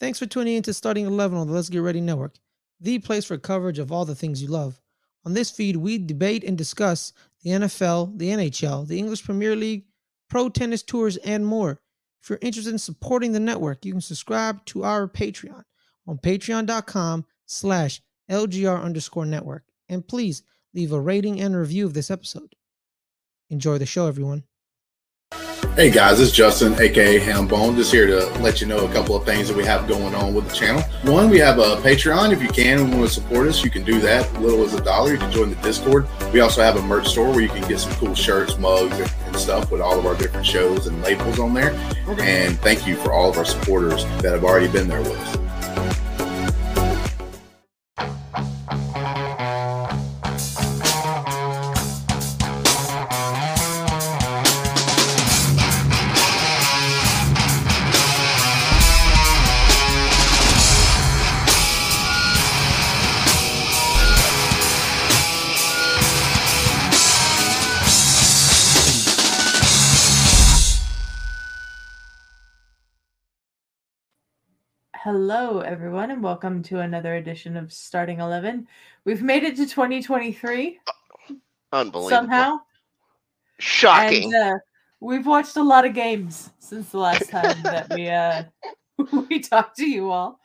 Thanks for tuning in to Starting 11 on the Let's Get Ready Network, the place for coverage of all the things you love. On this feed, we debate and discuss the NFL, the NHL, the English Premier League, pro tennis tours, and more. If you're interested in supporting the network, you can subscribe to our Patreon on patreon.com slash LGR underscore network. And please leave a rating and review of this episode. Enjoy the show, everyone. Hey guys, it's Justin, aka Hambone, just here to let you know a couple of things that we have going on with the channel. One, we have a Patreon. If you can and want to support us, you can do that. Little as a dollar. You can join the Discord. We also have a merch store where you can get some cool shirts, mugs, and stuff with all of our different shows and labels on there. And thank you for all of our supporters that have already been there with us. Hello, everyone, and welcome to another edition of Starting 11. We've made it to 2023 Unbelievable. somehow. Shocking. And uh, we've watched a lot of games since the last time that we uh, we talked to you all.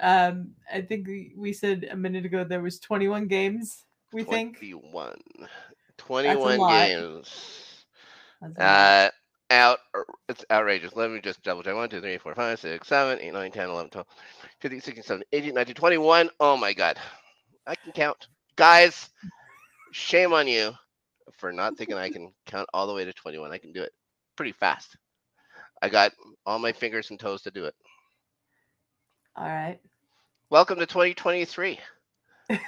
Um, I think we, we said a minute ago there was 21 games, we think. 21. 21 games. That's a lot. Uh, out. It's outrageous. Let me just double check. 1, 2, 3, 4, 5, 6, 7, 8, 9, 10, 11, 12, 15, 16, 17, 18, 19, 21. Oh my God. I can count. Guys, shame on you for not thinking I can count all the way to 21. I can do it pretty fast. I got all my fingers and toes to do it. All right. Welcome to 2023.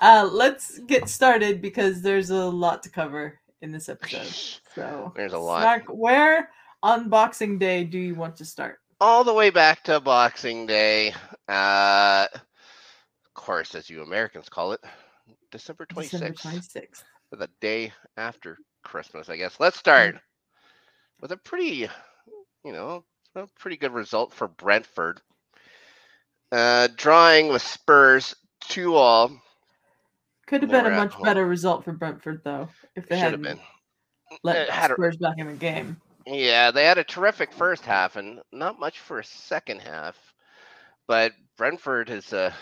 uh, let's get started because there's a lot to cover in this episode. So There's a lot. Mark, where on Boxing Day do you want to start? all the way back to Boxing Day. Uh, of course, as you Americans call it, December December 26th, 26th. the day after Christmas, I guess. Let's start with a pretty, you know, a pretty good result for Brentford. Uh, drawing with Spurs two all. Could have been a much better result for Brentford though, if they hadn't been. let had a- Spurs back in the game. Yeah, they had a terrific first half and not much for a second half. But Brentford has a,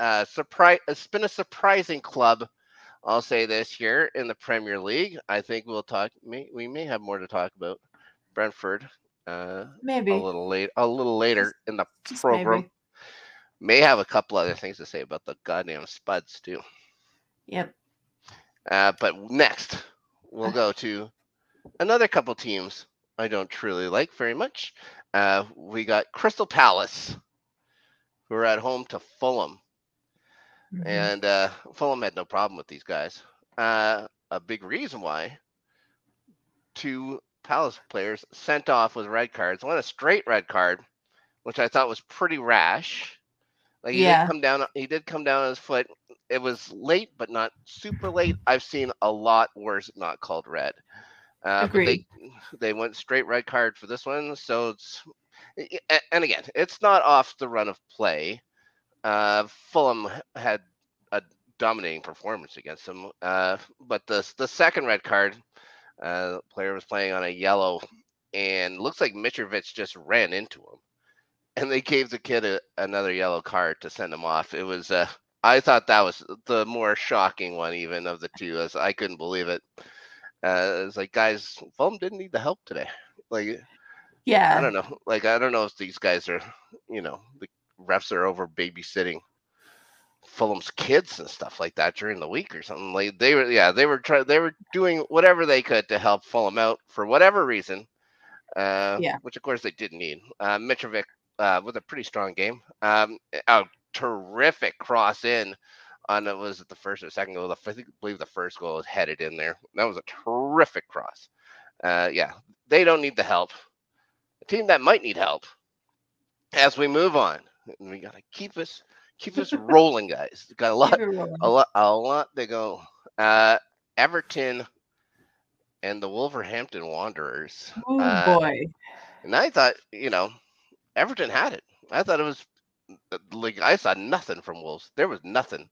a surprise. It's been a surprising club. I'll say this year in the Premier League. I think we'll talk. May, we may have more to talk about Brentford uh, Maybe. a little late, a little later in the program. maybe. May have a couple other things to say about the goddamn Spuds too. Yep. Uh, but next, we'll go to another couple teams I don't truly like very much. Uh, we got Crystal Palace, who are at home to Fulham, Mhm. and uh, Fulham had no problem with these guys. Uh, a big reason why two Palace players sent off with red cards. One a straight red card, which I thought was pretty rash. Like he Yeah. did come down. He did come down on his foot. It was late, but not super late. I've seen a lot worse not called red. Uh, but they they went straight red card for this one. So it's and again, it's not off the run of play. Uh, Fulham had a dominating performance against them, uh, but the the second red card, uh, the player was playing on a yellow, and looks like Mitrovic just ran into him, and they gave the kid a, another yellow card to send him off. It was uh, I thought that was the more shocking one even of the two, as I couldn't believe it. Uh, it's like guys, Fulham didn't need the help today. Like Yeah. I don't know. Like I don't know if these guys are, you know, the refs are over babysitting Fulham's kids and stuff like that during the week or something. Like they were, yeah, they were trying, they were doing whatever they could to help Fulham out for whatever reason. Uh, Yeah. Which of course they didn't need. Uh, Mitrovic uh, with a pretty strong game. Um, terrific cross in on it was it the first or second goal. I think, believe the first goal was headed in there. That was a terrific cross. Uh, yeah, they don't need the help. A team that might need help as we move on. We gotta keep us keep us rolling, guys. Got a lot, Keep it rolling. a lot, a lot to go. Uh, Everton and the Wolverhampton Wanderers. Oh uh, boy. And I thought, you know, Everton had it. I thought it was like I saw nothing from Wolves. There was nothing.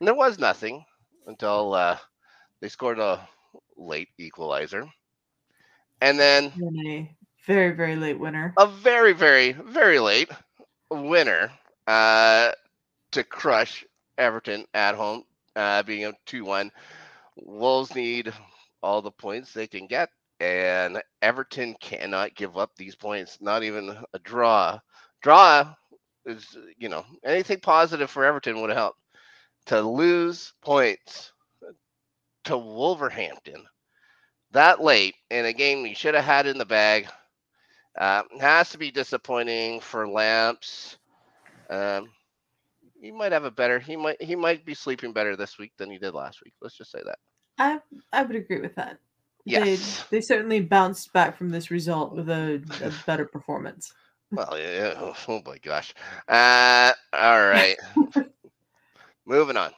And there was nothing until uh, they scored a late equalizer. And then a very, very late winner. a very, very, very late winner uh, to crush Everton at home, uh, being a 2 1. Wolves need all the points they can get, and Everton cannot give up these points, not even a draw. Draw is, you know, anything positive for Everton would help. To lose points to Wolverhampton that late in a game you should have had in the bag uh, has to be disappointing for Lamps. Um, he might have a better. He might. He might be sleeping better this week than he did last week. Let's just say that. I I would agree with that. Yes. They they certainly bounced back from this result with a, a better performance. Well, yeah. Oh, oh my gosh. Uh, all right. Moving on.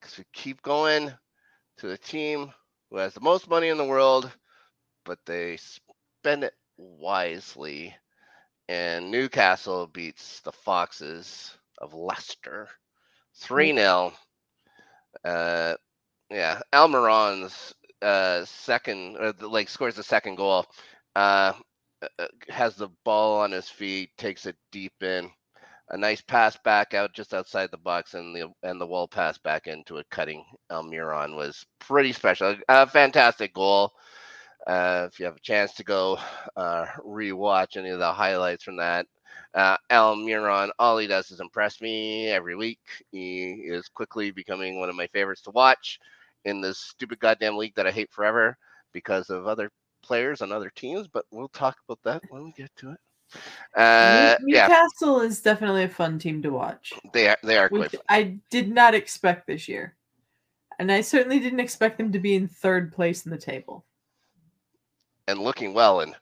Because we keep going to the team who has the most money in the world, but they spend it wisely. And Newcastle beats the Foxes of Leicester 3 0. Uh, yeah, Almiron's uh, second, the, like, scores the second goal. Uh, uh, has the ball on his feet, takes it deep in, a nice pass back out just outside the box, and the and the wall pass back into a cutting Almiron was pretty special. A fantastic goal. Uh, if you have a chance to go uh, rewatch any of the highlights from that, uh, Almiron, all he does is impress me every week. He is quickly becoming one of my favorites to watch in this stupid goddamn league that I hate forever because of other players on other teams, but we'll talk about that when we get to it. Uh, New- yeah, Newcastle is definitely a fun team to watch. they are they are quite fun. I did not expect this year. And I certainly didn't expect them to be in third place in the table. and looking well. And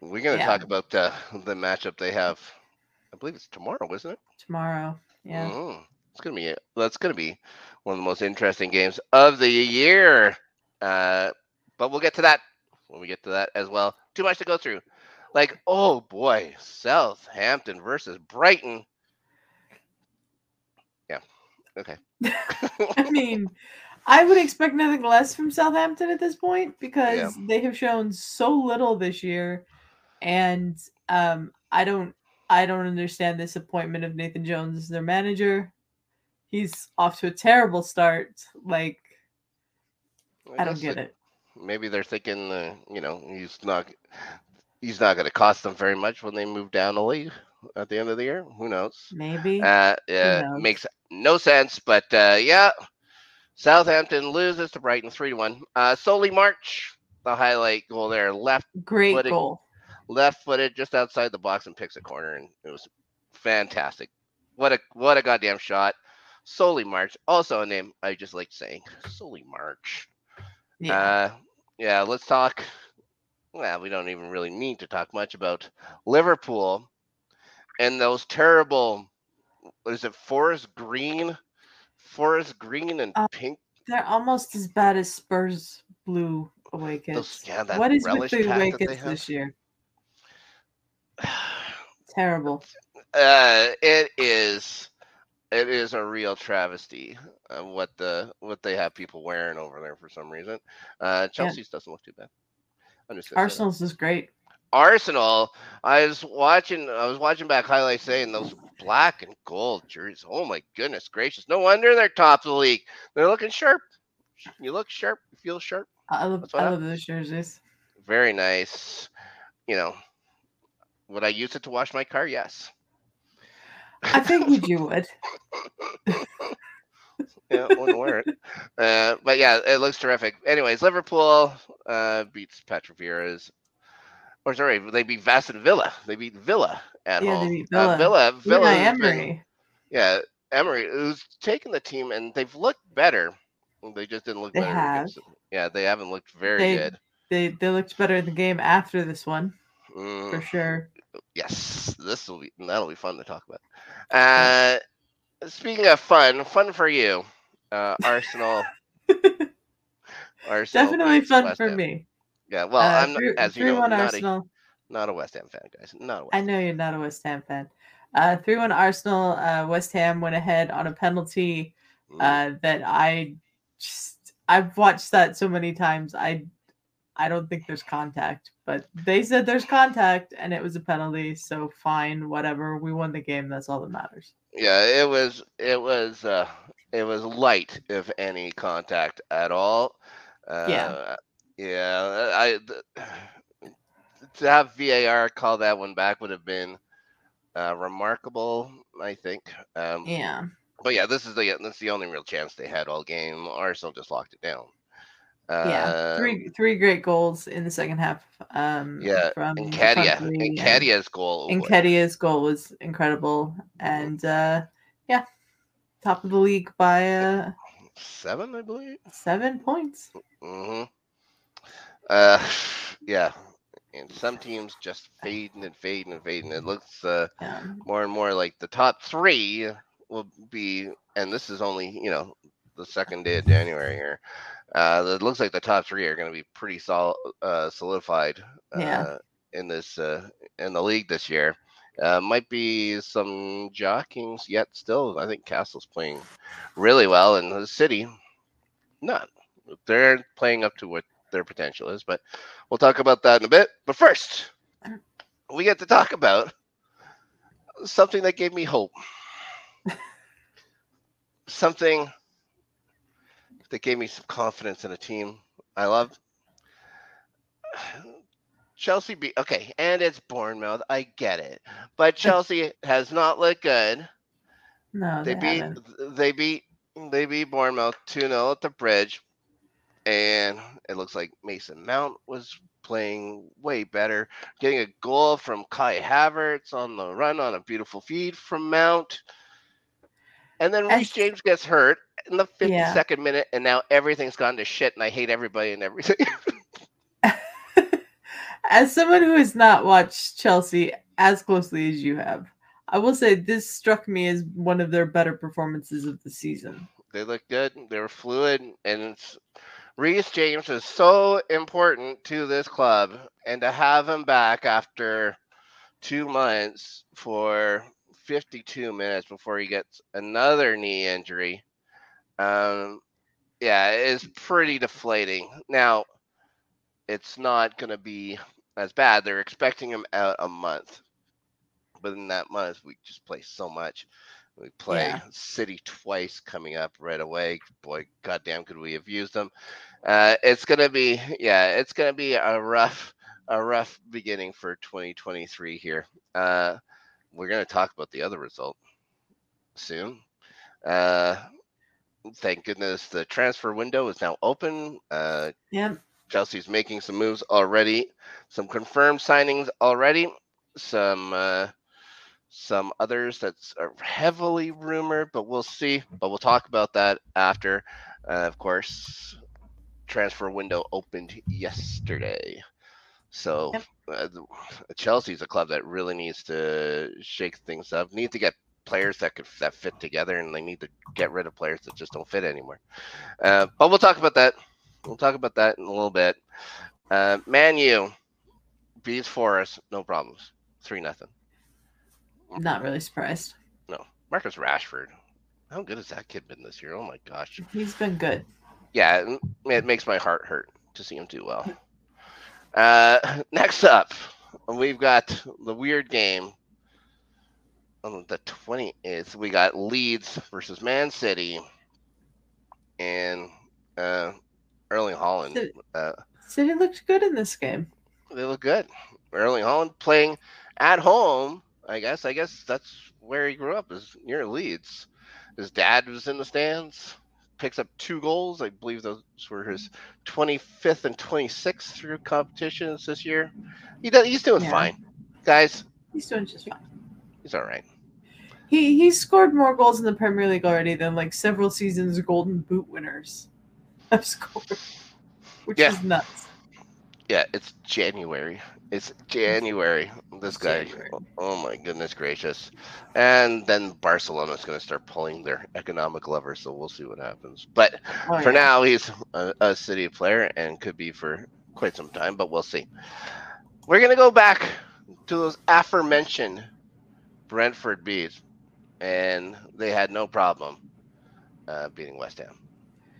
we're going to Yeah. talk about uh, the matchup they have. I believe it's tomorrow, isn't it? Tomorrow. Yeah. Mhm. It's gonna be that's gonna be one of the most interesting games of the year. Uh, but we'll get to that when we get to that as well. Too much to go through. Like, oh boy, Southampton versus Brighton. Yeah. Okay. I mean, I would expect nothing less from Southampton at this point because they have shown so little this year, and um, I don't, I don't understand this appointment of Nathan Jones as their manager. He's off to a terrible start. Like, I, don't get it. Maybe they're thinking, uh, you know, he's not he's not going to cost them very much when they move down the league at the end of the year. Who knows? Maybe. Uh, uh, knows? makes no sense, but uh, yeah, Southampton loses to Brighton three to one. Uh, Solly March, the highlight goal there, left Great a- goal. left footed just outside the box and picks a corner, and it was fantastic. What a what a goddamn shot. Solly March, also a name I just like saying. Solly March. Yeah. Uh, yeah, let's talk. Well, we don't even really need to talk much about Liverpool and those terrible. What is it? Forest green, forest green and Uh, pink. They're almost as bad as Spurs blue away Those, kits. yeah, that what is with the away kits this year? Terrible. Uh, it is. It is a real travesty of what the what they have people wearing over there for some reason. Uh, Chelsea's doesn't look too bad. I'm just gonna say that. Arsenal's is great. Arsenal. I was watching. I was watching back highlights saying those black and gold jerseys. Oh my goodness gracious! No wonder they're top of the league. They're looking sharp. You look sharp. You feel sharp. I love, I- love those jerseys. Very nice. You know, would I use it to wash my car? Yes. I figured you would. yeah, wouldn't wear it. Uh, but yeah, it looks terrific. Anyways, Liverpool uh, beats Patrick Vieira's. Or sorry, they beat Aston Villa. They beat Villa at Yeah, they home. beat Uh, Villa. Villa. Villa. Unai been- Emery. yeah, Emery, who's taken the team, and they've looked better. They just didn't look They better. have. yeah, they haven't looked very They- good. They they looked better in the game after this one Mm, for sure. Yes, this will be that'll be fun to talk about. Uh, speaking of fun, fun for you, uh, Arsenal. Arsenal Definitely fun West for Ham. me. Yeah, well, Uh, I'm not- three- as you know, 3-1 not a, Arsenal. Not a West Ham fan, guys. Not a West I know you're not a West Ham fan. Uh, 3 1 Arsenal. Uh, West Ham went ahead on a penalty Mm, uh, that I just, I've watched that so many times. I I don't think there's contact, but they said there's contact and it was a penalty. So fine, whatever. We won the game. That's all that matters. yeah, it was it was uh it was light, if any, contact at all. Uh, Yeah. Yeah. I th- to have VAR call that one back would have been uh, remarkable, I think. Um, Yeah. But yeah, this is the that's the only real chance they had all game. Arsenal just locked it down. Yeah. Um, Three three great goals in the second half. Um, Yeah, from and Kadia, and Kadia's goal. And was- goal was incredible. And uh yeah, top of the league by uh seven, I believe. seven points. hmm Uh, yeah, and some teams just fading and fading and fading. It looks uh, Yeah. more and more like the top three will be, and this is only you know the second day of January here. Uh, it looks like the top three are going to be pretty sol- uh, solidified. Uh, Yeah. In this uh, in the league this year, uh, might be some jockings yet. Still, I think Castle's playing really well, and the City not. They're playing up to what their potential is, but we'll talk about that in a bit. But first, we get to talk about something that gave me hope. something that gave me some confidence in a team I love. Chelsea beat okay, and it's Bournemouth. I get it, but Chelsea has not looked good. No, They they, beat haven't. they beat they beat Bournemouth 2-0 at the bridge. And it looks like Mason Mount was playing way better, getting a goal from Kai Havertz on the run on a beautiful feed from Mount. And then Reece James gets hurt in the Yeah. 52nd minute, and now everything's gone to shit, and I hate everybody and everything. as someone who has not watched Chelsea as closely as you have, I will say this struck me as one of their better performances of the season. they look good. They were fluid, and it's Reece James is so important to this club, and to have him back after two months for 52 minutes before he gets another knee injury, um, yeah, it's pretty deflating. Now, it's not going to be as bad. They're expecting him out a month, but in that month, we just play so much. We play Yeah. City twice coming up right away. Boy, goddamn, could we have used them? Uh, it's gonna be, yeah, it's gonna be a rough, a rough beginning for 2023 here. Uh, we're gonna talk about the other result soon. Uh, thank goodness the transfer window is now open. Uh, Yeah, Chelsea's making some moves already, some confirmed signings already, some uh, some others that's are heavily rumored, but we'll see. But we'll talk about that after. Uh, of course, transfer window opened yesterday, so Yep. uh, Chelsea's a club that really needs to shake things up. Need to get players that could that fit together, and they need to get rid of players that just don't fit anymore. Uh, but we'll talk about that. We'll talk about that in a little bit. Uh, Man U beats Forest, no problems. Three nothing. not really surprised. No, Marcus Rashford. How good has that kid been this year? Oh my gosh. He's been good. Yeah, it- it makes my heart hurt to see him do well. Uh, next up, we've got the weird game on the 28th. We got Leeds versus Man City and uh, Erling Haaland. City- Uh, City looked good in this game. they look good. Erling Haaland playing at home. I guess. I guess that's where he grew up. Is near Leeds. His dad was in the stands. Picks up two goals. I believe those were his 25th and 26th through competitions this year. He does. He's doing Yeah. fine, guys. He's doing just fine. He's all right. He he scored more goals in the Premier League already than like several seasons Golden Boot winners have scored, which Yeah. is nuts. Yeah, it's January. It's January. This guy. January. Oh, my goodness gracious! And then Barcelona's going to start pulling their economic lever, so we'll see what happens. But Oh, for yeah. now, he's a, a city player and could be for quite some time, but we'll see. we're gonna go back to those aforementioned Brentford beats, and they had no problem uh, beating West Ham.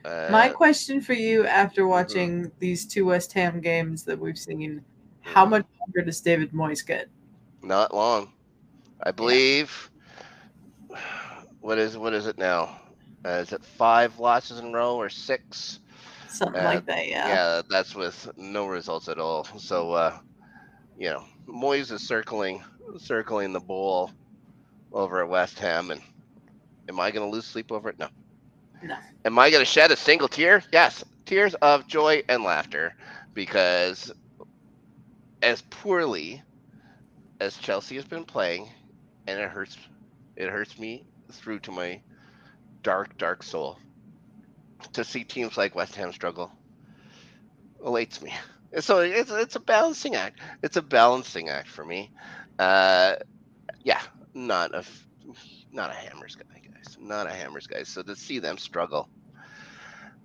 Uh, My question for you after Mm-hmm. watching these two West Ham games that we've seen, how much longer does David Moyes get? not long. I believe. What is what is it now? Uh, is it five losses in a row or six? Something Uh, like that, yeah. yeah, that's with no results at all. So, uh, you know, Moyes is circling, circling the bowl over at West Ham, and am I going to lose sleep over it? No. No. Am I going to shed a single tear? Yes, tears of joy and laughter, because as poorly as Chelsea has been playing, and it hurts, it hurts me through to my dark, dark soul to see teams like West Ham struggle elates me. So it's it's a balancing act. It's a balancing act for me. Uh, yeah, not a not a hammers guy, guys. Not a hammers guy. So to see them struggle,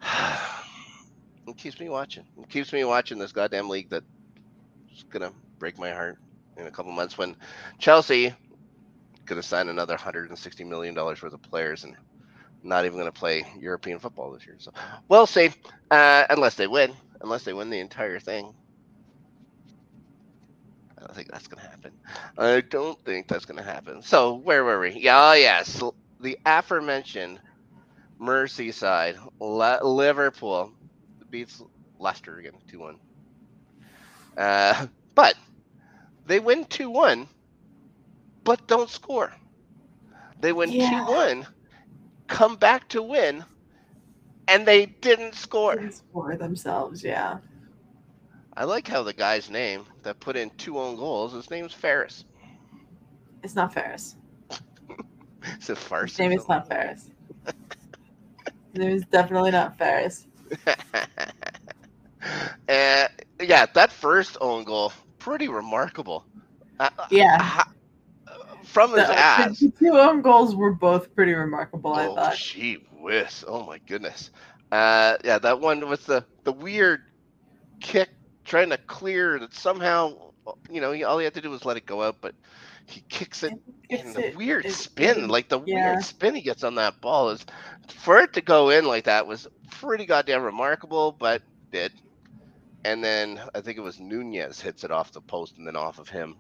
it keeps me watching. It keeps me watching this goddamn league that's gonna break my heart in a couple months when Chelsea gonna sign another 160 million dollars worth of players and not even to play European football this year. So we'll see. Uh, unless they win, unless they win the entire thing. I don't think that's to happen. I don't think that's to happen. So where were we? Yeah, oh, yes, the aforementioned Merseyside Le- Liverpool beats Leicester again, two one. Uh, but they win two one, but don't score. They win two Yeah. one come back to win, and they didn't score. Didn't score themselves, yeah. I like how the guy's name that put in two own goals, his name's Ferris. It's not Ferris. It's a farce. His name is not Ferris. His name is definitely not Ferris. uh, yeah, that first own goal, pretty remarkable. Uh, Yeah. uh, from his The, ass. the two own goals were both pretty remarkable, I oh, thought. gee whiz. Oh, my goodness. Uh, yeah, that one with the, the weird kick trying to clear that somehow, you know, all he had to do was let it go out, but he kicks it and the it- weird spin, like the yeah. weird spin he gets on that ball is for it to go in like that was pretty goddamn remarkable, but did. And then I think it was Nunez hits it off the post and then off of him.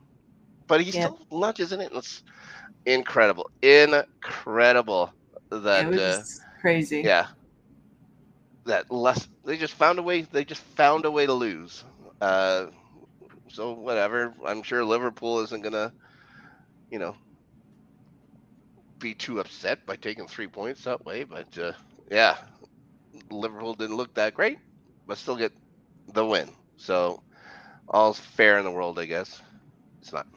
But he Yeah. still lunges in it. It's incredible. Incredible that it was uh, crazy. yeah. That less they just found a way they just found a way to lose. Uh so whatever. I'm sure Liverpool isn't gonna, you know, be too upset by taking three points that way, but uh yeah. Liverpool didn't look that great, but still get the win. So all's fair in the world, I guess. It's not.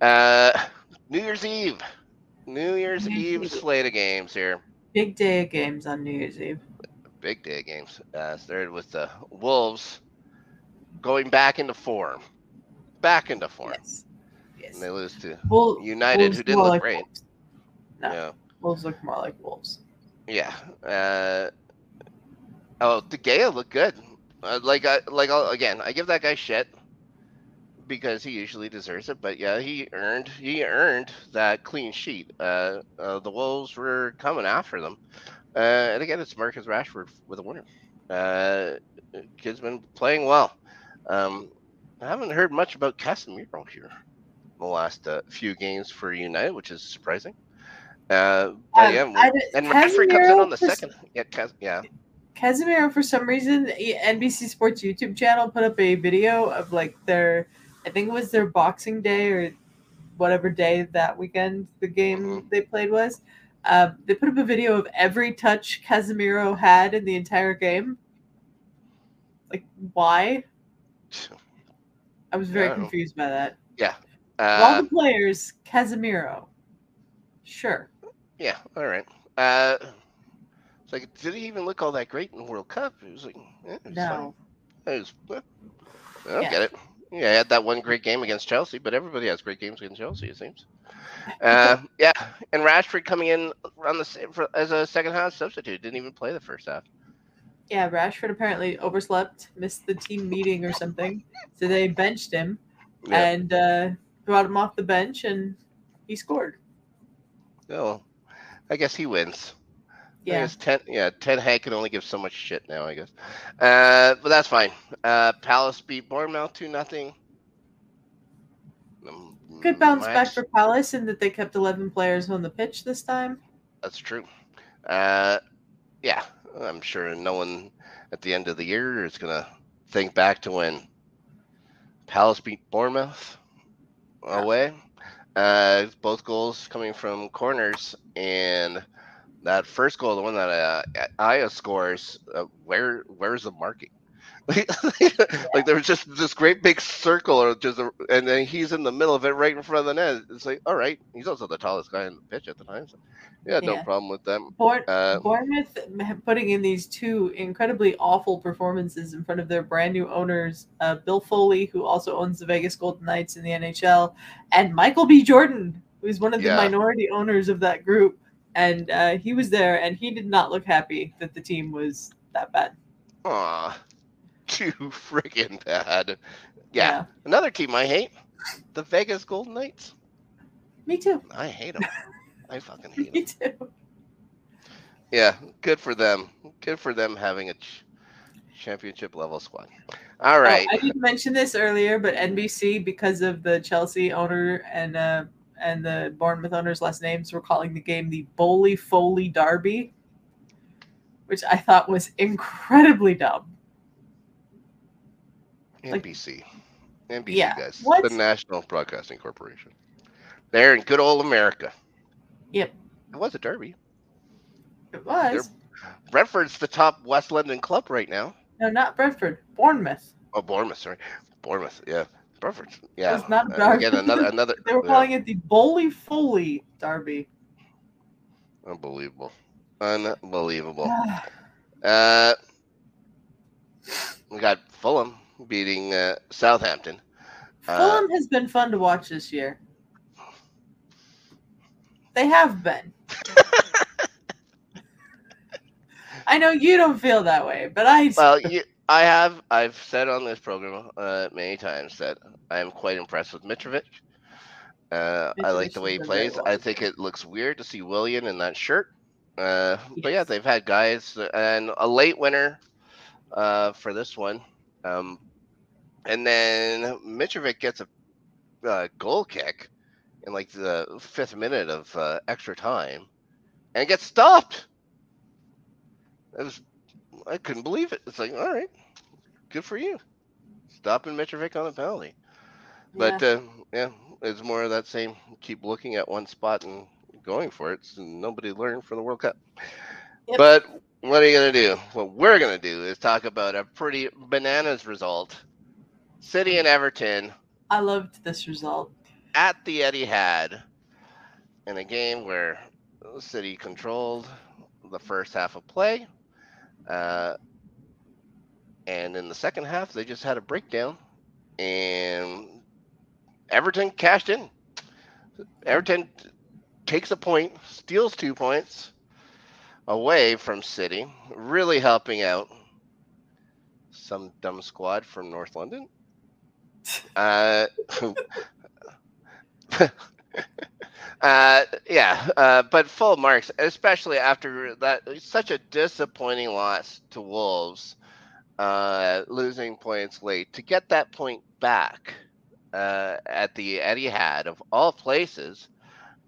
Uh New Year's Eve. New Year's New Eve Eve. slate of games here Big day of games on New Year's Eve. big day of games. Uh, started with the Wolves going back into form, back into form, Yes. Yes. and they lose to Bull- United, Wolves who didn't look like great. Wolves. No. Yeah, Wolves look more like Wolves. yeah. Uh, oh, De Gea looked good. Uh, like, I, like uh, again, I give that guy shit because he usually deserves it. But yeah, he earned he earned that clean sheet. Uh, uh, the Wolves were coming after them, uh, and again, it's Marcus Rashford with a winner. Uh, kid's been playing well. Um, I haven't heard much about Casemiro here in the last uh, few games for United, which is surprising. Uh, but Um, yeah, and Rashford comes in on the second. Yeah, Cas- yeah. Casemiro, for some reason, NBC Sports YouTube channel put up a video of like their, I think it was their Boxing Day or whatever day that weekend the game Mhm. they played was. Um, they put up a video of every touch Casemiro had in the entire game. Like, why? I was very I don't know. confused by that. Yeah. Uh, all the players, Casemiro. Sure. Yeah, all right. Uh, like, did he even look all that great in the World Cup? It was like, eh, it's No. fine. It was, eh, I don't Yeah. get it. Yeah, I had that one great game against Chelsea, but everybody has great games against Chelsea, it seems. Uh, yeah, and Rashford coming in on the for, as a second half substitute didn't even play the first half. Yeah, Rashford apparently overslept, missed the team meeting or something. So they benched him. Yeah. and uh, brought him off the bench, and he scored. Oh, I guess he wins. I Yeah, guess ten. Yeah, Ten Hag can only give so much shit now. I guess, uh, but that's fine. Uh, Palace beat Bournemouth two nothing. Good bounce back for Palace in that they kept 11 players on the pitch this time. That's true. Uh, yeah, I'm sure no one at the end of the year is gonna think back to when Palace beat Bournemouth away. Uh, both goals coming from corners, and that first goal, the one that uh, Aya scores, uh, where where's the marking? like there was just this great big circle, or just, a, and then he's in the middle of it, right in front of the net. It's like, all right, he's also the tallest guy in the pitch at the time. So, yeah, no problem with them. Bourne- Uh, Bournemouth putting in these two incredibly awful performances in front of their brand new owners, uh, Bill Foley, who also owns the Vegas Golden Knights in the NHL, and Michael B. Jordan, who's one of the Yeah. minority owners of that group. And uh, he was there, and he did not look happy that the team was that bad. Aw, too friggin' bad. Yeah. another team I hate, the Vegas Golden Knights. Me too. I hate them. I fucking hate them. Me too. Yeah, good for them. Good for them having a ch- championship level squad. All right. Oh, I didn't mention this earlier, but NBC, because of the Chelsea owner and uh, and the Bournemouth owner's last names, were calling the game the Boehly Foley Derby, which I thought was incredibly dumb. like- NBC. NBC Yeah, guys. what? The National Broadcasting Corporation. They're in good old America. Yep. It was a derby. It was Brentford's the top West London club right now. no, not Brentford, Bournemouth. Oh, Bournemouth, sorry. Bournemouth, yeah. Brentford, yeah. was not a Uh, again, another, another. They were yeah. calling it the Boehly Foley Derby. Unbelievable. Unbelievable. Uh, we got Fulham beating uh, Southampton. Uh, Fulham has been fun to watch this year. They have been. I know you don't feel that way, but I Well, you, I have. I've said on this program uh, many times that I am quite impressed with Mitrovic. Uh, I like the way he has been very plays. I think it looks weird to see Willian in that shirt. Uh, But yeah, they've had guys and a late winner uh, for this one. Um, and then Mitrovic gets a uh, goal kick in like the fifth minute of uh, extra time and gets stopped. It was, I couldn't believe it. It's like, all right, good for you. Stopping Mitrovic on a penalty. But Yeah. uh, yeah, it's more of that same keep looking at one spot and going for it. So nobody learned from the World Cup. Yep. But what are you gonna do? What we're gonna do is talk about a pretty bananas result. City and Everton I loved this result. at the Etihad in a game where City controlled the first half of play. Uh, and in the second half, they just had a breakdown, and Everton cashed in. Everton takes a point, steals two points away from City, really helping out some dumb squad from North London. Uh, uh, yeah, uh, but full marks, especially after that such a disappointing loss to Wolves, uh, losing points late to get that point back uh, at the Etihad of all places,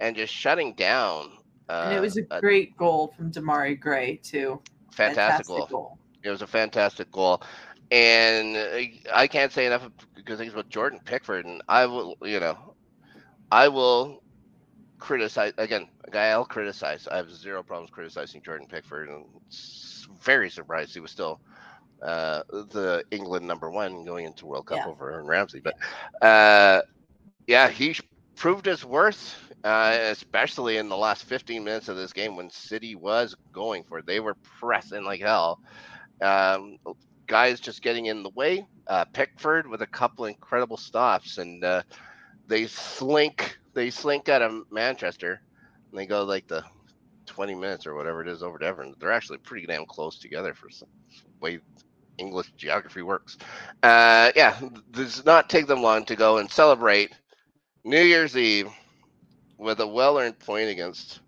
and just shutting down. Uh, and it was a a great goal from Demarai Gray too. fantastic, goal. It was a fantastic goal. And uh, I can't say enough good things about Jordan Pickford. And I will, you know, I will criticize again. A guy I'll criticize. I have zero problems criticizing Jordan Pickford, and s- very surprised he was still uh, the England number one going into World Cup Yeah. over Aaron Ramsey. But uh, yeah, he proved his worth, uh, especially in the last 15 minutes of this game when City was going for it. They were pressing like hell. Um, guys just getting in the way. Uh, Pickford with a couple incredible stops, and uh, they slink they slink out of Manchester, and they go like the 20 minutes or whatever it is over to Everton. They're actually pretty damn close together for some way English geography works. Uh, yeah, does not take them long to go and celebrate New Year's Eve with a well-earned point against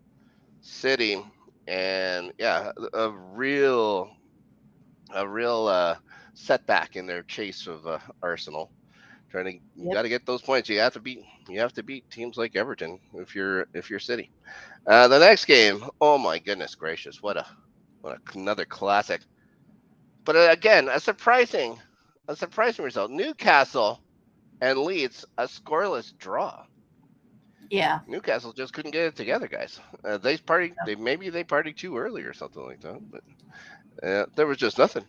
City, and yeah, a real, a real uh, setback in their chase of uh, Arsenal. Trying to, you Yep. got to get those points. You have to beat, you have to beat teams like Everton if you're if you're City. Uh, the next game, oh my goodness gracious, what a, what a, another classic. But uh, again, a surprising, a surprising result. Newcastle and Leeds, a scoreless draw. Yeah. Newcastle just couldn't get it together, guys. Uh, they partied. They maybe they partied too early or something like that. But uh, there was just nothing.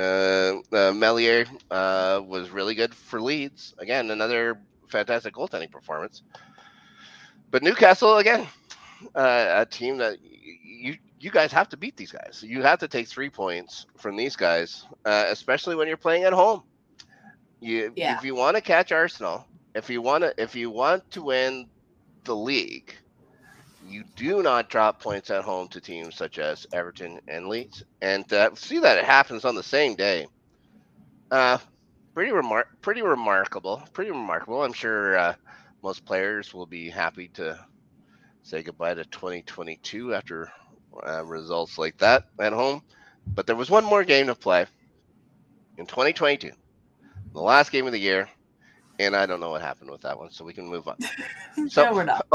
Uh, uh, Meslier uh, was really good for Leeds. Again, another fantastic goaltending performance. But Newcastle again, uh, a team that you you guys have to beat these guys. You have to take three points from these guys, uh, especially when you're playing at home. You Yeah. if you want to catch Arsenal, if you want to if you want to win the league, you do not drop points at home to teams such as Everton and Leeds. And uh, see that it happens on the same day. Uh, pretty remar- pretty remarkable. Pretty remarkable. I'm sure uh, most players will be happy to say goodbye to 2022 after uh, results like that at home. But there was one more game to play in 2022, the last game of the year, and I don't know what happened with that one, so we can move on. So- no, we're not.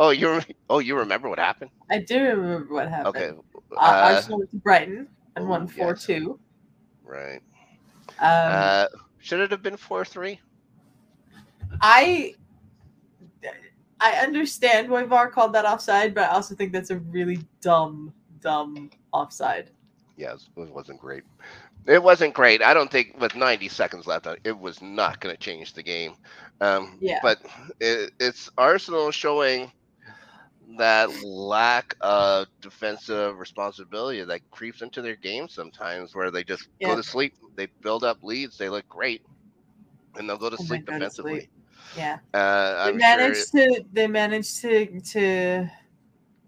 Oh, you rem- oh you remember what happened? I do remember what happened. Okay, Uh, uh, Arsenal went to Brighton and oh, won yes. 4 2. right. Um, Uh, should it have been four three? I I understand why VAR called that offside, but I also think that's a really dumb, dumb offside. Yes, it wasn't great. It wasn't great. I don't think with 90 seconds left, uh, it was not going to change the game. Um, Yeah. But it, it's Arsenal showing that lack of defensive responsibility that creeps into their game sometimes, where they just Yeah. go to sleep. They build up leads. They look great, and they'll go to sleep then go to defensively. sleep. Yeah, Uh, they I'm managed sure to they managed to to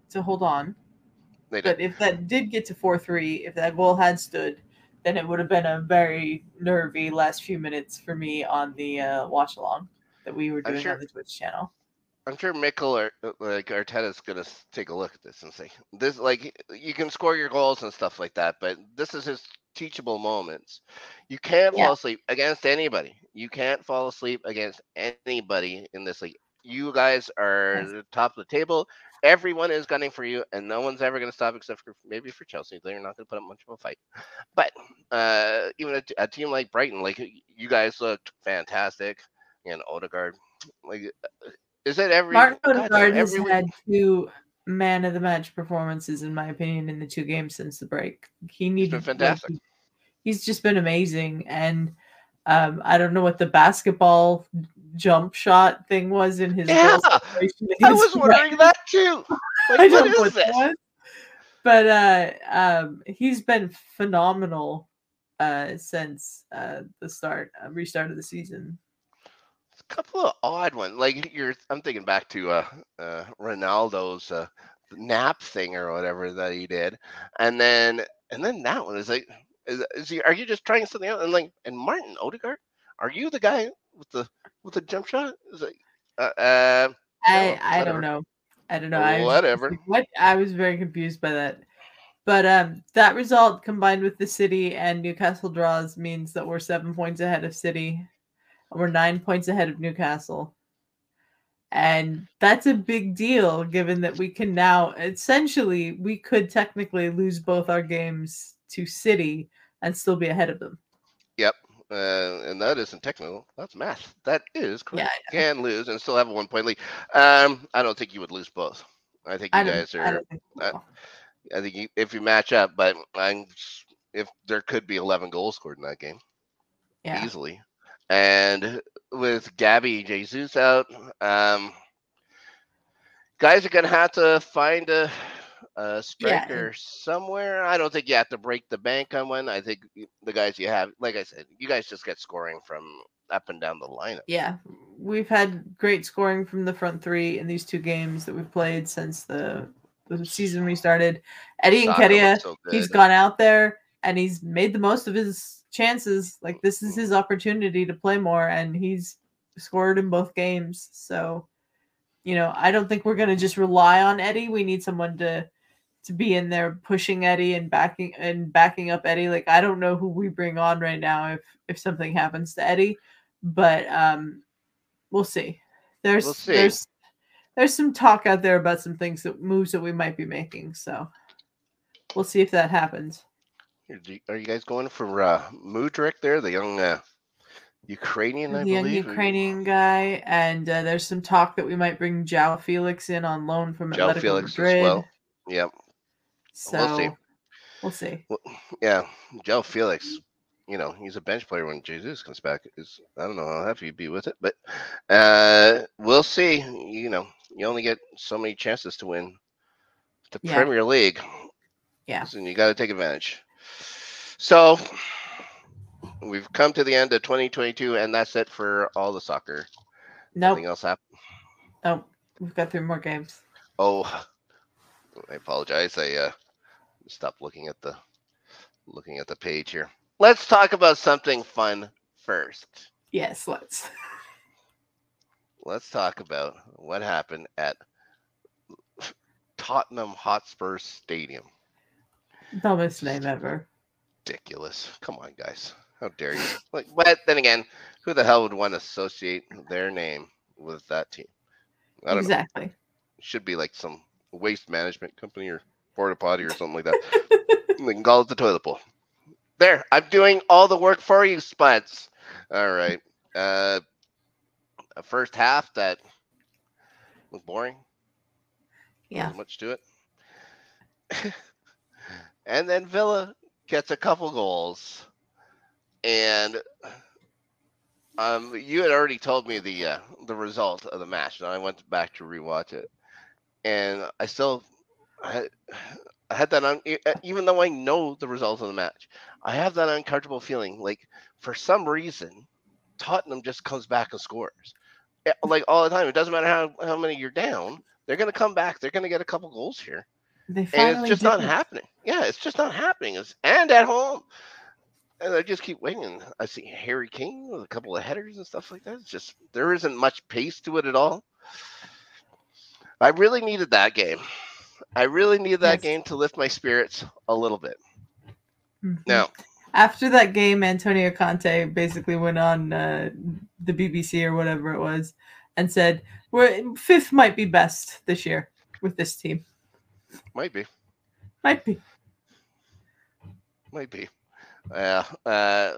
to hold on. they. But if that did get to four three, if that goal had stood, then it would have been a very nervy last few minutes for me on the uh, watch along that we were doing sure- on the Twitch channel. I'm sure Mikel or like Arteta's gonna take a look at this and say this like you can score your goals and stuff like that, but this is his teachable moments. You can't Yeah. fall asleep against anybody. You can't fall asleep against anybody in this league. You guys are Yes. the top of the table. Everyone is gunning for you, and no one's ever going to stop except for maybe for Chelsea. They're not going to put up much of a fight. But uh, even a team like Brighton, like you guys looked fantastic, and Odegaard, like is it every Martin Odegaard has every had two man of the match performances, in my opinion, in the two games since the break. He needed like, fantastic. he- he's just been amazing, and um, I don't know what the basketball jump shot thing was in his. Yeah, I was wondering that too. Like, I what don't know is this? was. But uh, um, he's been phenomenal uh, since uh, the start, uh, restart of the season. a couple of odd ones. Like you're, I'm thinking back to uh, uh, Ronaldo's uh, nap thing or whatever that he did, and then and then that one is like, is, is he? Are you just trying something out? And like, and Martin Odegaard, are you the guy with the with the jump shot? Is like, uh, uh, I Oh, I don't know. I don't know. I was Whatever. what I was very confused by that. But um, that result combined with the City and Newcastle draws means that we're seven points ahead of City. and We're nine points ahead of Newcastle. And that's a big deal given that we can now essentially we could technically lose both our games to City and still be ahead of them. yep. Uh, and that isn't technical. That's math. That is correct. Yeah, Can lose and still have a one point lead. Um, I don't think you would lose both. I think you I guys are don't think we uh. I think you, if you match up, but I'm if there could be 11 goals scored in that game yeah. easily, and with Gabby Jesus out, um, guys are gonna have to find a, a striker somewhere. I don't think you have to break the bank on one. I think the guys you have, like I said, you guys just get scoring from up and down the lineup. Yeah, we've had great scoring from the front three in these two games that we've played since the the season restarted. Eddie and looks so he's gone out there. and he's made the most of his chances. Like this is mm-hmm. his opportunity to play more, and he's scored in both games. So, you know, I don't think we're gonna just rely on Eddie. We need someone to to be in there pushing Eddie and backing and backing up Eddie. Like I don't know who we bring on right now if if something happens to Eddie, but um, we'll see. There's We'll see. there's there's some talk out there about some things that moves that we might be making. So we'll see if that happens. Are you- guys going for uh, Mudryk there, the young uh, Ukrainian, I young believe? Ukrainian guy, and uh, there's some talk that we might bring João Felix in on loan from Joe Atletico Felix Madrid. as well. Yep. So We'll see. We'll see. Yeah, Joe Felix. You know, he's a bench player when Jesus comes back. Is I don't know how happy he'd be with it, but uh, we'll see. You know, you only get so many chances to win the Yeah. Premier League. Yeah. and you got to take advantage. So we've come to the end of 2022, and that's it for all the soccer. Nope. Nothing else happened. Nope. We've got three more games. Oh, I apologize. I uh, stopped looking at the looking at the page here. Let's talk about something fun first. Yes, let's. Let's talk about what happened at Tottenham Hotspur Stadium. Dumbest name ever. Ridiculous. Come on, guys. How dare you? Like, but then again, who the hell would want to associate their name with that team? I don't know. Exactly. should be like some waste management company or porta potty or something like that. they can call it the toilet bowl. There, I'm doing all the work for you, Spuds. All right. Uh, a first half that was boring. Yeah. Wasn't much to it. and then Villa gets a couple goals, and um, you had already told me the uh, the result of the match, and I went back to rewatch it, and I still I had, I had that un, even though I know the result of the match, I have that uncomfortable feeling like for some reason Tottenham just comes back and scores, Eh, like all the time. It doesn't matter how how many you're down, they're gonna come back. They're gonna get a couple goals here They and it's just not did it. happening. Yeah, it's just not happening. It's, and at home, and I just keep waiting. I see Harry Kane with a couple of headers and stuff like that. It's just there isn't much pace to it at all. I really needed that game. I really needed that Yes. game to lift my spirits a little bit. Mhm. Now, after that game, Antonio Conte basically went on uh, the BBC or whatever it was and said, "We're fifth might be best this year with this team. might be, Might be." might be. Yeah. Uh,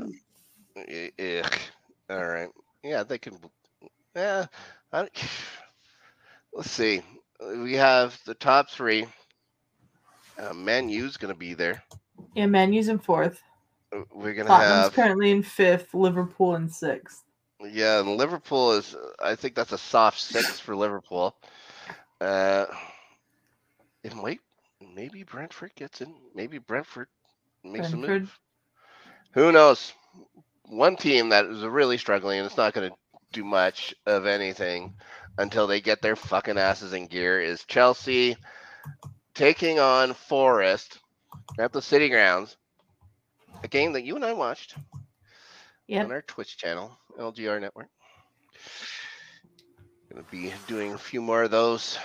all right. Yeah, they can. Yeah. I, let's see. We have the top three. Uh, Man U's going to be there. Yeah, Man U's in fourth. Uh, We're going to have. currently in fifth. Liverpool in sixth. Yeah, and Liverpool is. I think that's a soft six for Liverpool. Uh, it might. Maybe Brentford gets in. Maybe Brentford makes a move. Who knows? One team that is really struggling and it's not going to do much of anything until they get their fucking asses in gear is Chelsea taking on Forest at the City Grounds. A game that you and I watched on our Twitch channel, LGR Network. Gonna be doing a few more of those.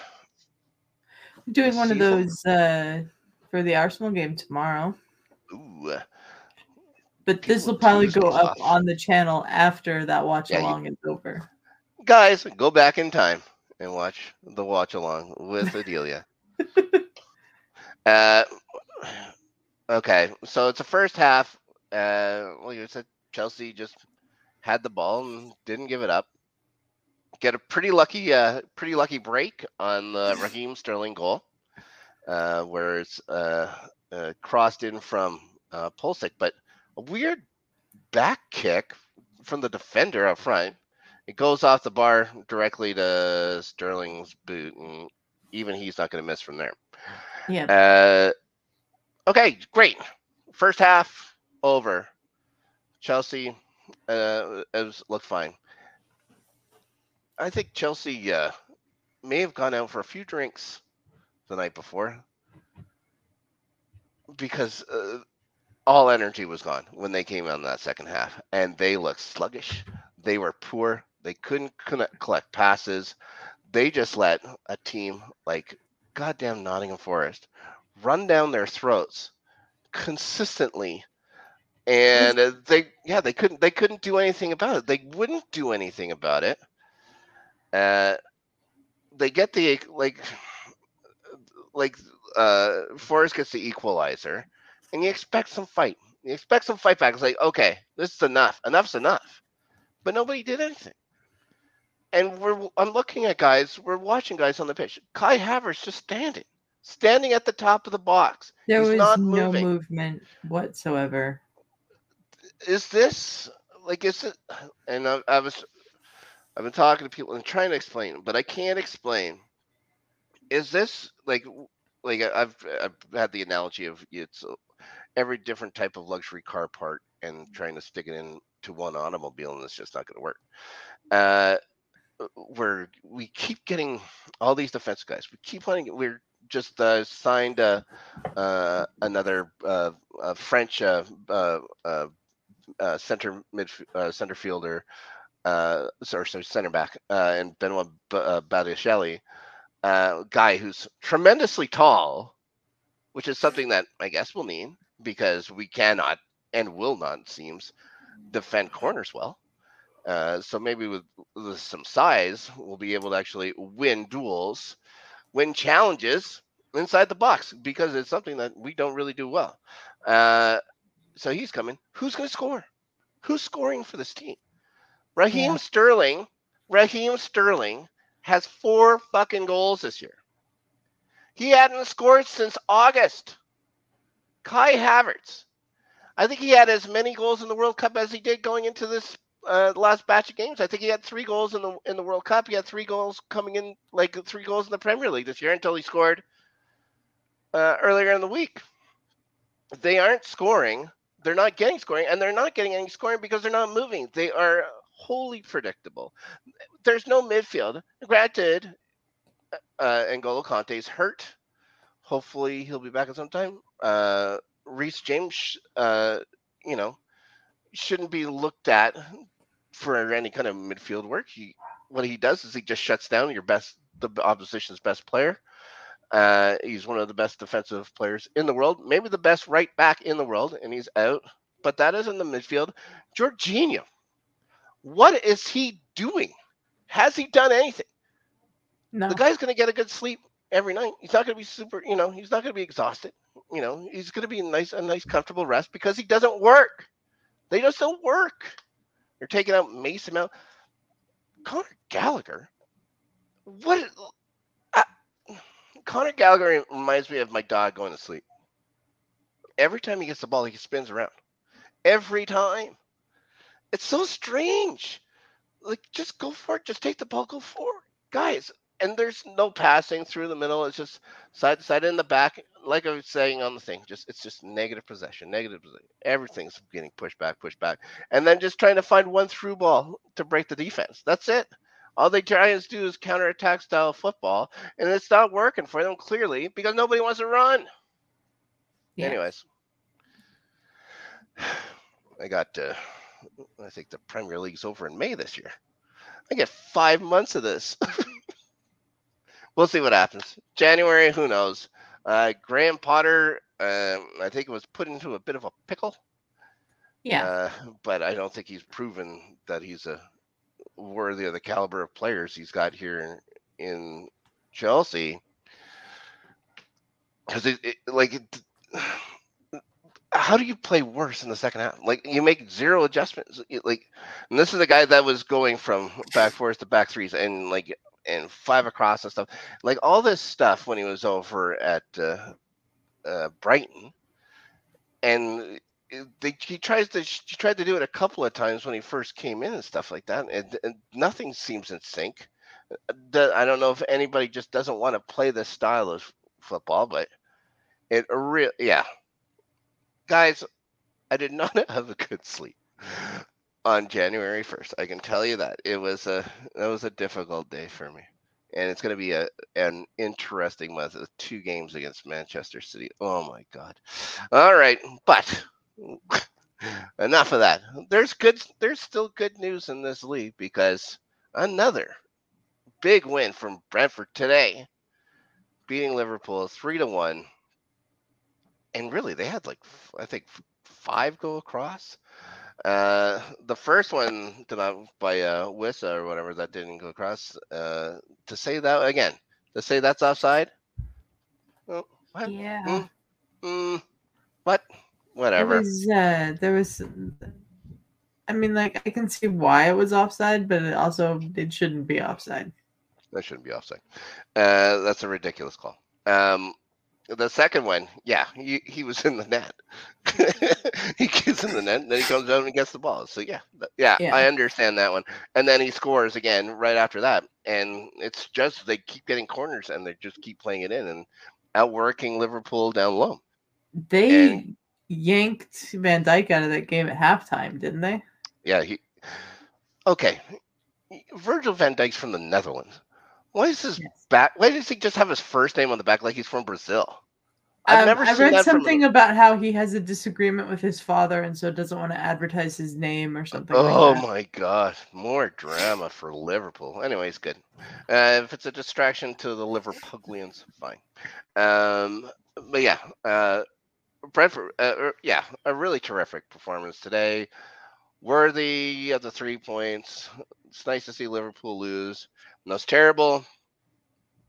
Doing one of those uh, for the Arsenal game tomorrow. Ooh, But this will probably go up on the channel after that watch Yeah, you- along is over. guys, go back in time and watch the watch along with Adelia. uh, okay, so it's the first half. Uh, like I said, Chelsea just had the ball and didn't give it up. Get a pretty lucky, uh, pretty lucky break on the Raheem Sterling goal, uh, where it's uh, uh, crossed in from uh, Pulisic, but a weird back kick from the defender up front. It goes off the bar directly to Sterling's boot, and even he's not going to miss from there. Yeah. Uh, okay, great. First half over. Chelsea uh, has looked fine. I think Chelsea uh, may have gone out for a few drinks the night before because uh, all energy was gone when they came on that second half, and they looked sluggish. They were poor. They couldn't collect passes. They just let a team like goddamn Nottingham Forest run down their throats consistently and uh, they yeah they couldn't they couldn't do anything about it they wouldn't do anything about it uh they get the like like uh Forest gets the equalizer and you expect some fight. You expect some fight back. It's like okay this is enough. Enough's enough. But nobody did anything. And we're i'm looking at guys we're watching guys on the pitch. Kai havertz just standing standing at the top of the box. There He's was not no movement whatsoever. is this like is it and I, I was i've been talking to people and trying to explain but i can't explain. Is this like like i've i've had the analogy of it's every different type of luxury car part and trying to stick it into one automobile and it's just not going to work. Uh where we keep getting all these defense guys. We keep wanting we're just uh, signed uh, uh, another uh, uh, French uh, uh, uh, uh, center mid uh, center fielder, uh, sorry, sorry, center back, uh, and Benoit B- uh, Badiashile, uh, guy who's tremendously tall, which is something that I guess we'll need because we cannot and will not seems defend corners well. Uh, so maybe with, with some size, we'll be able to actually win duels, win challenges inside the box because it's something that we don't really do well. Uh, so he's coming. Who's going to score? Who's scoring for this team? Raheem Yeah. Sterling. Raheem Sterling has four fucking goals this year. He hadn't scored since August. Kai Havertz. I think he had as many goals in the World Cup as he did going into this uh, last batch of games. I think he had three goals in the in the World Cup. He had three goals coming in, like three goals in the Premier League this year until he scored uh, earlier in the week. They aren't scoring. They're not getting scoring, and they're not getting any scoring because they're not moving. They are wholly predictable. There's no midfield. Granted, uh, N'Golo Kanté's hurt. Hopefully, he'll be back at some time. Uh, Reece James, uh, you know, shouldn't be looked at for any kind of midfield work. He, what he does is he just shuts down your best, the opposition's best player. Uh, he's one of the best defensive players in the world, maybe the best right back in the world, and he's out. But that is in the midfield. Jorginho, what is he doing? Has he done anything? No. The guy's going to get a good sleep every night. He's not going to be super, you know, he's not going to be exhausted. You know, he's going to be a nice, a nice, comfortable rest because he doesn't work. They just don't work. They're taking out Mason Mount. Conor Gallagher. What? I, Conor Gallagher reminds me of my dog going to sleep. Every time he gets the ball, he spins around. Every time. It's so strange. Like, just go for it. Just take the ball, go for it. Guys, and there's no passing through the middle. It's just side to side in the back. Like I was saying on the thing, just it's just negative possession, negative possession. Everything's getting pushed back, pushed back, and then just trying to find one through ball to break the defense. That's it. All they Giants do is counterattack style football, and it's not working for them clearly because nobody wants to run. Yeah. Anyways, I got. Uh, I think the Premier League's over in May this year. I get five months of this. we'll see what happens. January, who knows? Uh, Graham Potter, um, I think, was put into a bit of a pickle. Yeah. Uh, but I don't think he's proven that he's a worthy of the caliber of players he's got here in, in Chelsea. Because it, it, like, it, how do you play worse in the second half? Like, you make zero adjustments. Like, and this is a guy that was going from back fours to back threes and like and five across and stuff. Like all this stuff when he was over at uh, uh, Brighton, and they, he tries to he tried to do it a couple of times when he first came in and stuff like that, and, and nothing seems in sync. Uh, The- I don't know if anybody just doesn't want to play this style of football, but it real yeah, guys, I did not have a good sleep on January first. I can tell you that it was a that was a difficult day for me, and it's going to be a an interesting month. with Two games against Manchester City. Oh my god! All right, but enough of that. There's good. There's still good news in this league because another big win from Brentford today, beating Liverpool three to one. And really, they had like I think five go across. Uh, the first one by uh, Wissa or whatever that didn't go across. Uh, to say that again, to say that's offside. Oh, what? Yeah. Mm, mm, what? Whatever. Was, uh, there was. I mean, like I can see why it was offside, but it also it shouldn't be offside. That shouldn't be offside. Uh, that's a ridiculous call. Um, the second one, yeah, he, he was in the net. he gets in the net, and then he comes down and gets the ball. So yeah, yeah, Yeah. I understand that one. And then he scores again right after that, and it's just they keep getting corners and they just keep playing it in and outworking Liverpool down low. They And- yanked Van Dijk out of that game at halftime, didn't they? Yeah, he. Okay, Virgil van Dijk's from the Netherlands. Why is his Yes. back? Why does he just have his first name on the back like he's from Brazil? I've Um, never I seen read that from- something about how he has a disagreement with his father, and so doesn't want to advertise his name or something. Oh like that. my god, more drama for Liverpool. Anyways, good. Uh, if it's a distraction to the Liverpuglians, fine. Um, but yeah, uh, Brentford, uh, er, yeah, a really terrific performance today. Worthy of the three points. It's nice to see Liverpool lose. And those terrible,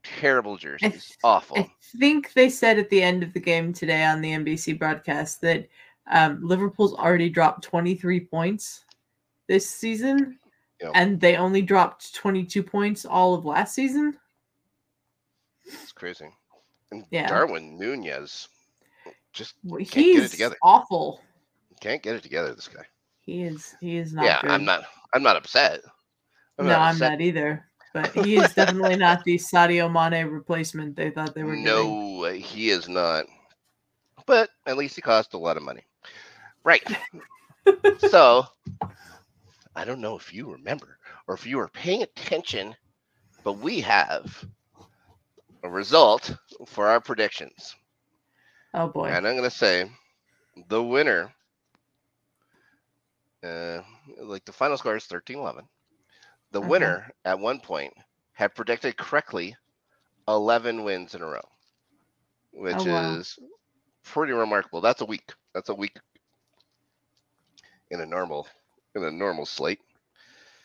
terrible jerseys. Awful. I think they said at the end of the game today on the NBC broadcast that um, Liverpool's already dropped 23 points this season, Yep. and they only dropped 22 points all of last season. It's crazy. And Yeah. Darwin Nunez just Well, Can't get it He's together. awful. can't get it together. This guy. He is. He is not. yeah, good. I'm not. I'm not upset. no, I'm not either. But he is definitely not the Sadio Mane replacement they thought they were getting. No, he is not. But at least he cost a lot of money. Right. so, I don't know if you remember or if you were paying attention, but we have a result for our predictions. Oh boy. And I'm going to say the winner, uh, like the final score is 13 11. The Okay. winner at one point had predicted correctly 11 wins in a row, which Oh, wow. is pretty remarkable. That's a week. That's a week in a normal in a normal slate.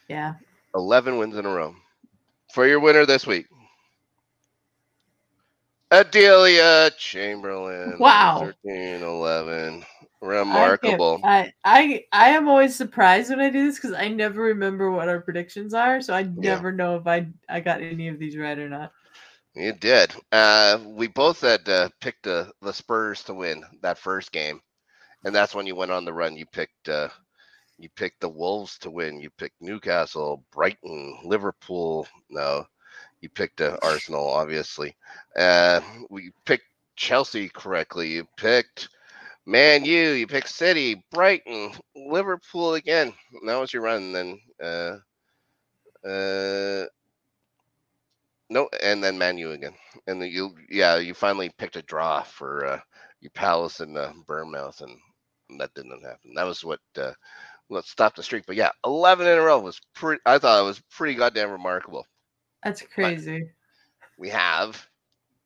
Yeah. 11 wins in a row. For your winner this week, Adelia Chamberlain. Wow. 13 11. Remarkable. I, I I am always surprised when I do this because I never remember what our predictions are, so I never know if I I got any of these right or not. You did. Uh, we both had uh, picked uh, the Spurs to win that first game, and that's when you went on the run. You picked uh, you picked the Wolves to win. You picked Newcastle, Brighton, Liverpool. No, you picked uh, Arsenal, obviously. Uh, we picked Chelsea correctly. You picked Man U. You pick City, Brighton, Liverpool again. That was your run. Then. Uh, uh, no, and then Man Manu again, and then you, yeah, you finally picked a draw for uh, you Palace and uh, Bournemouth, and that didn't happen. That was what uh, what stopped the streak. But yeah, eleven in a row was pretty. I thought it was pretty goddamn remarkable. That's crazy. We have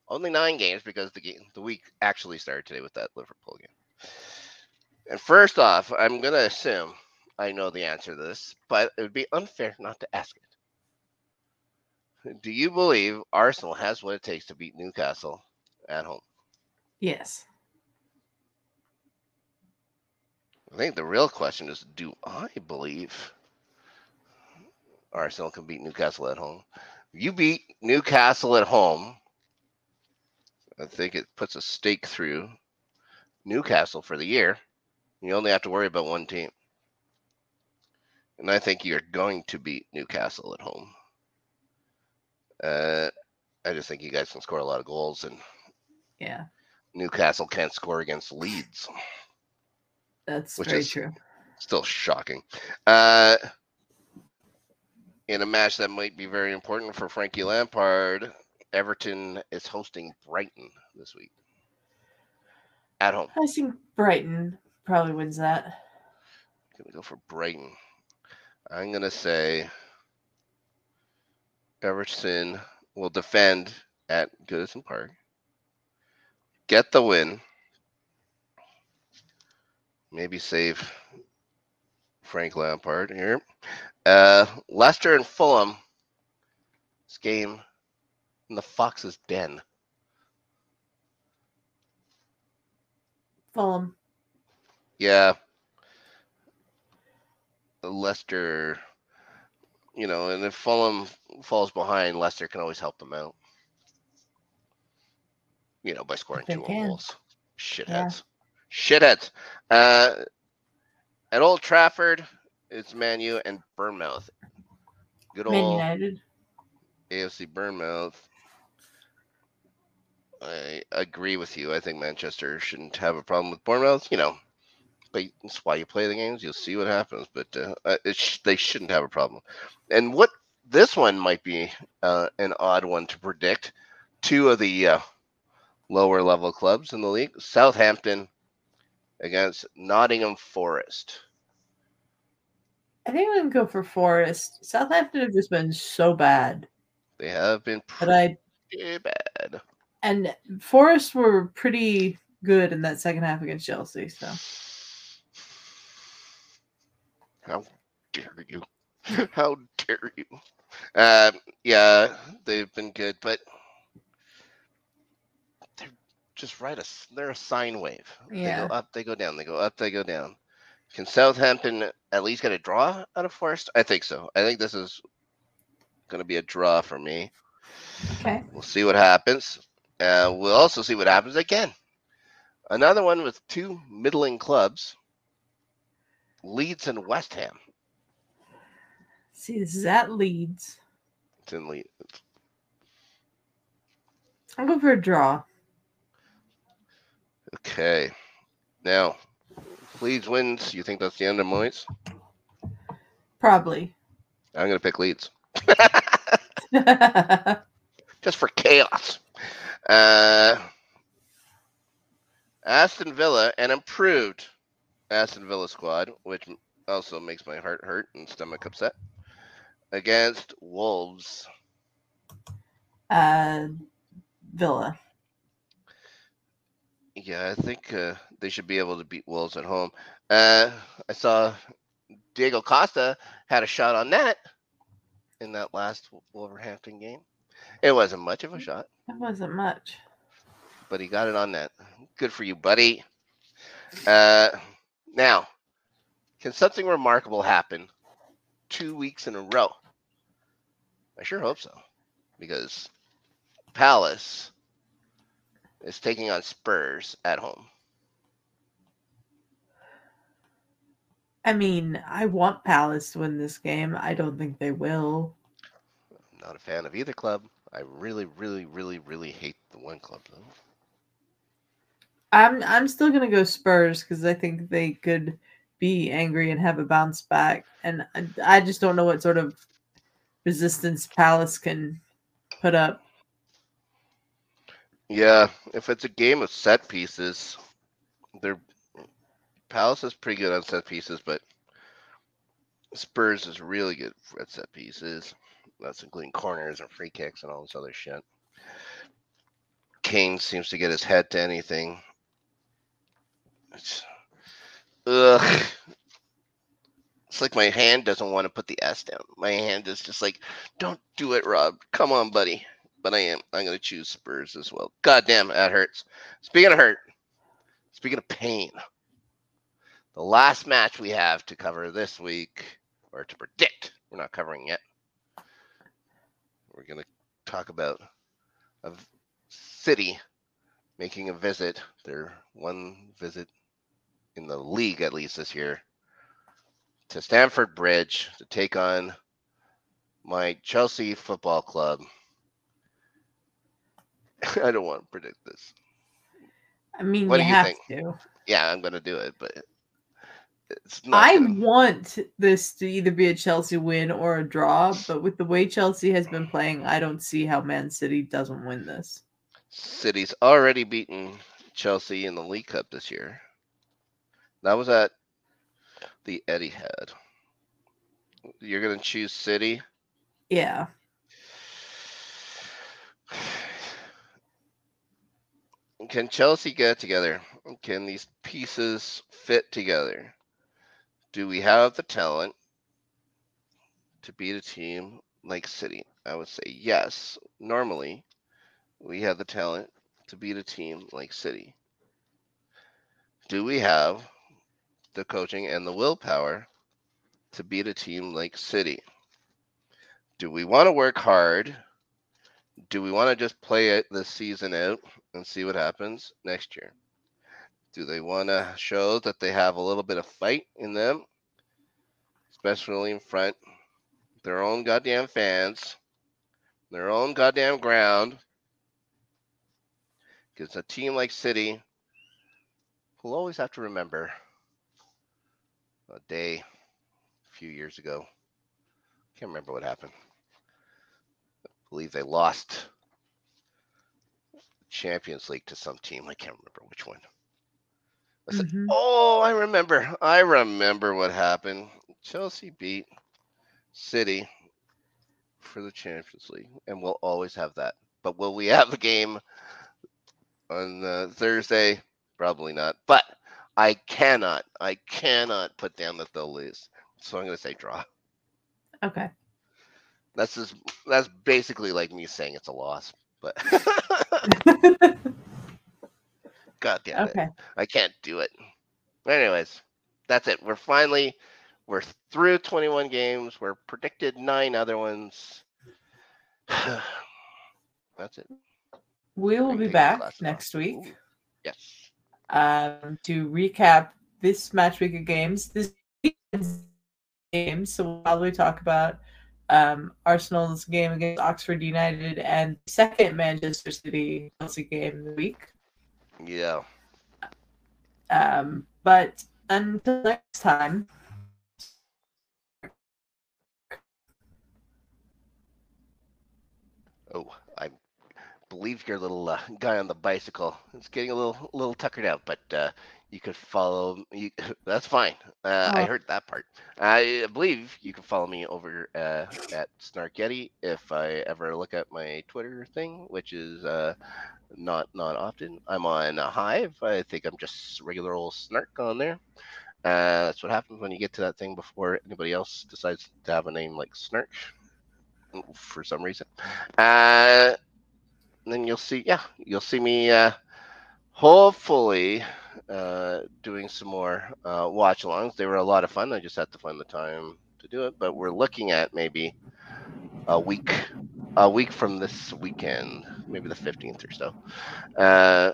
only nine games because the game the week actually started today with that Liverpool game. And first off, I'm gonna assume I know the answer to this, but it would be unfair not to ask it. Do you believe Arsenal has what it takes to beat Newcastle at home? Yes. I think the real question is do I believe Arsenal can beat Newcastle at home? You beat Newcastle at home. I think it puts a stake through Newcastle for the year. You only have to worry about one team. And I think you're going to beat Newcastle at home. Uh, I just think you guys can score a lot of goals, and Yeah. Newcastle can't score against Leeds. That's Which very is- true. still shocking. Uh, in a match that might be very important for Frankie Lampard, Everton is hosting Brighton this week at home. I think Brighton probably wins that. Gonna go for Brighton. I'm gonna say Everton will defend at Goodison Park, get the win, maybe save Frank Lampard here. Uh, Leicester and Fulham. This game in the Fox's Den. Fulham. Yeah. Leicester, you know, and if Fulham falls behind, Leicester can always help them out. You know, by scoring two can. goals. Shitheads. Shitheads. Uh, at Old Trafford, it's Manu and Bournemouth. Good old Man United. AFC Bournemouth. I agree with you. I think Manchester shouldn't have a problem with Bournemouth. You know, but that's why you play the games. You'll see what happens. But uh, sh- they shouldn't have a problem. And what this one might be uh, an odd one to predict. Two of the uh, lower level clubs in the league: Southampton against Nottingham Forest. I think I'm gonna go for Forest. Southampton have just been so bad. They have been But I pretty bad. And Forest were pretty good in that second half against Chelsea. So How dare you? How dare you? Um, yeah, they've been good, but they're just right. A, they're a sine wave. Yeah. They go up, they go down. They go up, they go down. Can Southampton at least get a draw out of Forest? I think so. I think this is going to be a draw for me. okay. We'll see what happens. Uh, we'll also see what happens again. Another one with two middling clubs, Leeds and West Ham. See, this is at Leeds. It's in Leeds. I'll go for a draw. Okay. Now, Leeds wins. You think that's the end of Moyes? Probably. I'm going to pick Leeds just for chaos. Uh, Aston Villa, an improved Aston Villa squad, which also makes my heart hurt and stomach upset, against Wolves. uh, Villa. Yeah, I think uh, they should be able to beat Wolves at home. Uh, I saw Diego Costa had a shot on net in that last Wolverhampton game. It wasn't much of a shot, That wasn't much. but he got it on net. Good for you, buddy. Uh, now, can something remarkable happen two weeks in a row? I sure hope so, because Palace is taking on Spurs at home. I mean, I want Palace to win this game. I don't think they will. I'm not a fan of either club. I really, really, really, really hate the one club though. I'm I'm still gonna go Spurs because I think they could be angry and have a bounce back, and I, I just don't know what sort of resistance Palace can put up. Yeah, if it's a game of set pieces, they're Palace is pretty good on set pieces, but Spurs is really good at set pieces. That's including corners and free kicks and all this other shit. Kane seems to get his head to anything. It's, ugh. It's like my hand doesn't want to put the S down. My hand is just like, don't do it, Rob. Come on, buddy. But I am. I'm going to choose Spurs as well. God damn, that hurts. Speaking of hurt, speaking of pain, the last match we have to cover this week, or to predict, we're not covering yet. We're going to talk about a city making a visit, their one visit in the league at least this year, to Stamford Bridge to take on my Chelsea Football Club. I don't want to predict this. I mean, What you do you have think? to. Yeah, I'm going to do it, but. I gonna- want this to either be a Chelsea win or a draw, but with the way Chelsea has been playing, I don't see how Man City doesn't win this. City's already beaten Chelsea in the League Cup this year. That was at the Etihad. You're gonna choose City. Yeah. Can Chelsea get together? Can these pieces fit together? Do we have the talent to beat a team like City? I would say yes. Normally, we have the talent to beat a team like City. Do we have the coaching and the willpower to beat a team like City? Do we want to work hard? Do we want to just play it this season out and see what happens next year? Do they want to show that they have a little bit of fight in them, especially in front their own goddamn fans, their own goddamn ground? Because a team like City will always have to remember a day a few years ago. Can't remember what happened. I believe they lost Champions League to some team. I can't remember which one. I said, Mhm. Oh, I remember. I remember what happened. Chelsea beat City for the Champions League, and we'll always have that. But will we have a game on uh, Thursday? Probably not. But I cannot, I cannot put down that they'll lose. So I'm going to say draw. Okay. That's just that's basically like me saying it's a loss. But God damn it. I can't do it. Anyways, that's it. We're finally we're through 21 games. We're predicted nine other ones. that's it. We will be back next week Ooh, Yes. um, to recap this match week of games. This games. So we'll probably talk about um, Arsenal's game against Oxford United and second Manchester City Chelsea game of the week. Yeah. Um, but until next time, Oh, I believe your little uh, guy on the bicycle is getting a little little tuckered out, but uh, you could follow you. That's fine. Uh, I Oh. heard that part. I believe you can follow me over uh, at Snark Yeti if I ever look at my Twitter thing, which is uh, not not often. I'm on a Hive. I think I'm just regular old Snark on there. Uh, that's what happens when you get to that thing before anybody else decides to have a name like Snark for some reason. Uh, then you'll see, yeah, you'll see me uh, hopefully uh, doing some more uh, watch alongs. They were a lot of fun. I just had to find the time to do it. But we're looking at maybe a week, a week from this weekend, maybe the 15th or so. Uh,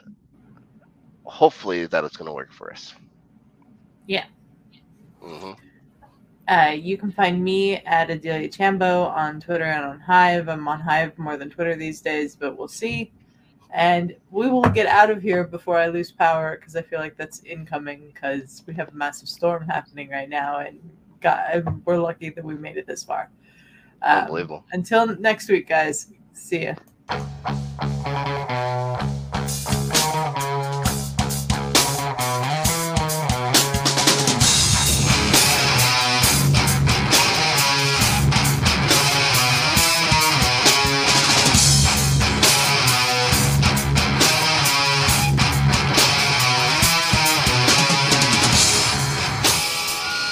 hopefully that is going to work for us. Yeah. hmm uh, you can find me at Adelia Chambo on Twitter and on Hive. I'm on Hive more than Twitter these days, but we'll see. And we will get out of here before I lose power because I feel like that's incoming because we have a massive storm happening right now, and God, we're lucky that we made it this far. Um, Unbelievable. Until next week, guys. See ya.